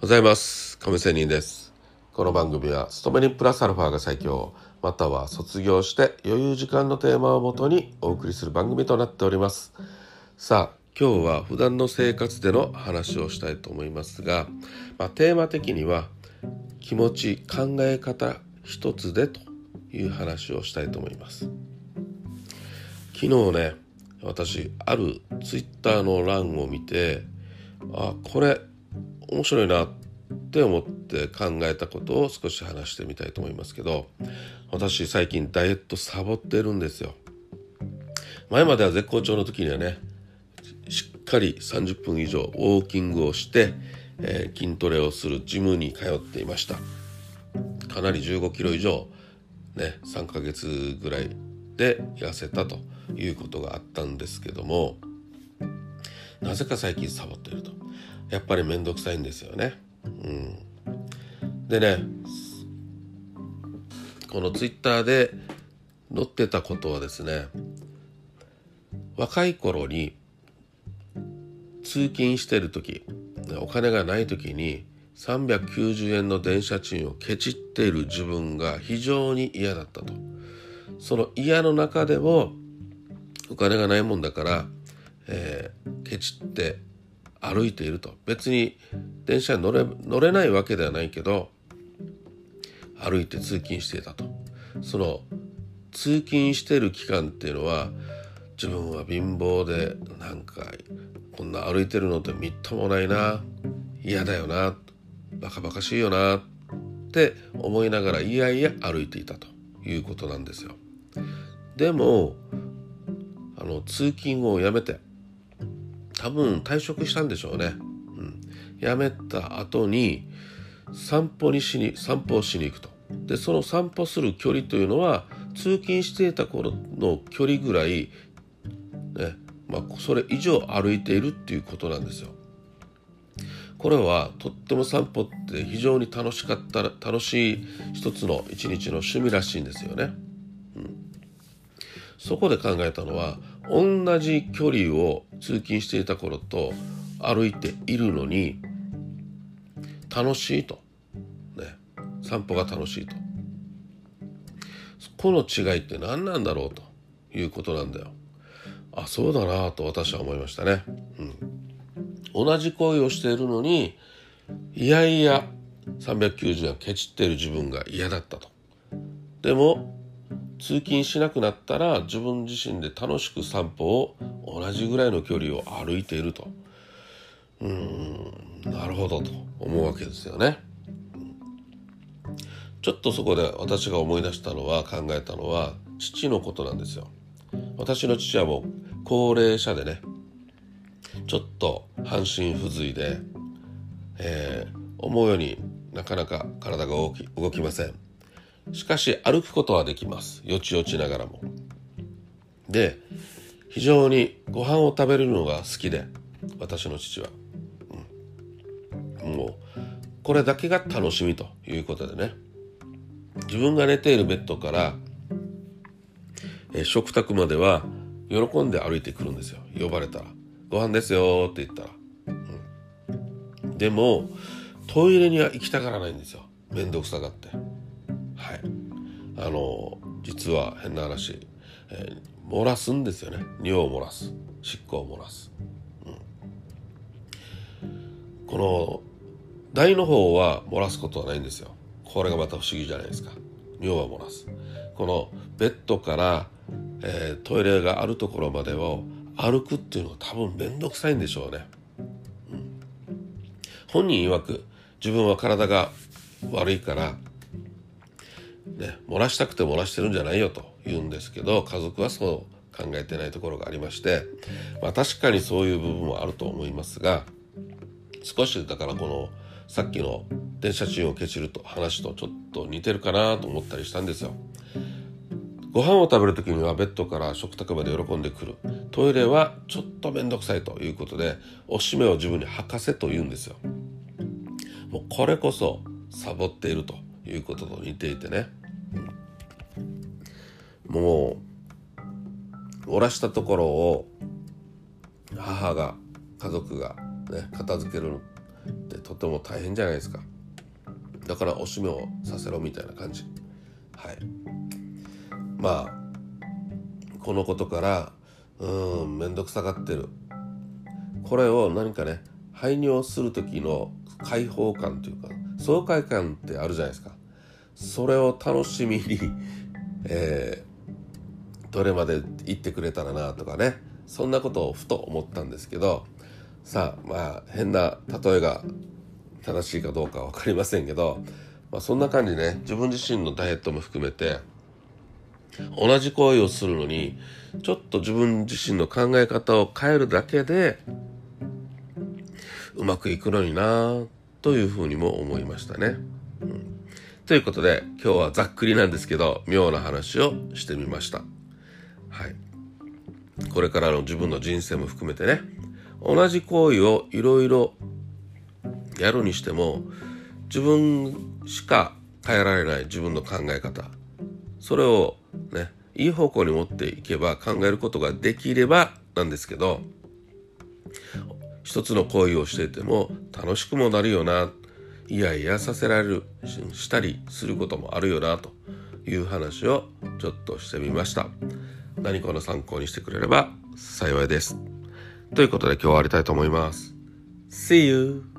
ございます。亀仙人です。この番組は勤めにプラスアルファが最強。または卒業して余裕時間のテーマをもとにお送りする番組となっております。さあ今日は普段の生活での話をしたいと思いますが、まあ、テーマ的には気持ち考え方一つでという話をしたいと思います。昨日ね私あるツイッターの欄を見てあこれ面白いなって思って考えたことを少し話してみたいと思いますけど私最近ダイエットサボってるんですよ。前までは絶好調の時にはねしっかり30分以上ウォーキングをして、えー、筋トレをするジムに通っていました。かなり15キロ以上ね3ヶ月ぐらいで痩せたということがあったんですけどもなぜか最近サボってると。やっぱり面倒くさいんですよね。うん、でねこのツイッターで載ってたことはですね若い頃に通勤してる時お金がない時に390円の電車賃をケチっている自分が非常に嫌だったと。その嫌の中でもお金がないもんだから、えー、ケチって歩いていると別に電車に乗れ乗れないわけではないけど歩いて通勤していたとその通勤してる期間っていうのは自分は貧乏でなんかこんな歩いてるのってみっともないな嫌だよなバカバカしいよなって思いながらいやいや歩いていたということなんですよ。でもあの通勤をやめて多分退職したんでしょうね。うん、辞めた後に散歩にしに散歩をしに行くと。でその散歩する距離というのは通勤していた頃の距離ぐらい、ねまあ、それ以上歩いているっていうことなんですよ。これはとっても散歩って非常に楽しかった楽しい一つの一日の趣味らしいんですよね。うん、そこで考えたのは同じ距離を通勤していた頃と歩いているのに楽しいと、ね、散歩が楽しいと。この違いって何なんだろうということなんだよ。あそうだなと私は思いましたね、うん、同じ行為をしているのにいやいや390円ケチってる自分が嫌だったと。でも通勤しなくなったら自分自身で楽しく散歩を同じぐらいの距離を歩いているとうんなるほどと思うわけですよね。ちょっとそこで私が思い出したのは考えたのは父のことなんですよ。私の父はもう高齢者でねちょっと半身不随で、えー、思うようになかなか体が動き動きません。しかし歩くことはできます。よちよちながらも。で非常にご飯を食べるのが好きで私の父は、うん、もうこれだけが楽しみということでね。自分が寝ているベッドからえ食卓までは喜んで歩いてくるんですよ。呼ばれたら「ご飯ですよ」って言ったら、うん、でもトイレには行きたがらないんですよ。面倒くさがって。あの実は変な話、えー、漏らすんですよね。尿を漏らす。執行を漏らす、うん、この台の方は漏らすことはないんですよ。これがまた不思議じゃないですか。尿は漏らす。このベッドから、えー、トイレがあるところまでを歩くっていうのは多分面倒くさいんでしょうね、うん、本人曰く自分は体が悪いからね、漏らしたくて漏らしてるんじゃないよと言うんですけど家族はそう考えてないところがありまして、まあ、確かにそういう部分もあると思いますが少しだからこのさっきの電車賃をケチると話とちょっと似てるかなと思ったりしたんですよ。ご飯を食べる時にはベッドから食卓まで喜んでくるトイレはちょっと面倒くさいということでおしめを自分に履かせと言うんですよ。もうこれこそサボっているということと似ていてねもう漏らしたところを母が家族がね片付けるってとても大変じゃないですか。だからおしめをさせろみたいな感じ。はい。まあこのことからうん面倒くさがってる。これを何かね排尿する時の解放感というか爽快感ってあるじゃないですか。それを楽しみに、えー、どれまで行ってくれたらなとかねそんなことをふと思ったんですけどさあまあ変な例えが正しいかどうか分かりませんけど、まあ、そんな感じね自分自身のダイエットも含めて同じ行為をするのにちょっと自分自身の考え方を変えるだけでうまくいくのになというふうにも思いましたね。うん、ということで今日はざっくりなんですけど妙な話をしてみました。はい。これからの自分の人生も含めてね。同じ行為をいろいろやるにしても自分しか変えられない自分の考え方。それをねいい方向に持っていけば考えることができればなんですけど一つの行為をしていても楽しくもなるよなイヤイヤさせられるしたりすることもあるよなという話をちょっとしてみました。何かの参考にしてくれれば幸いですということで今日は終わりたいと思います See you!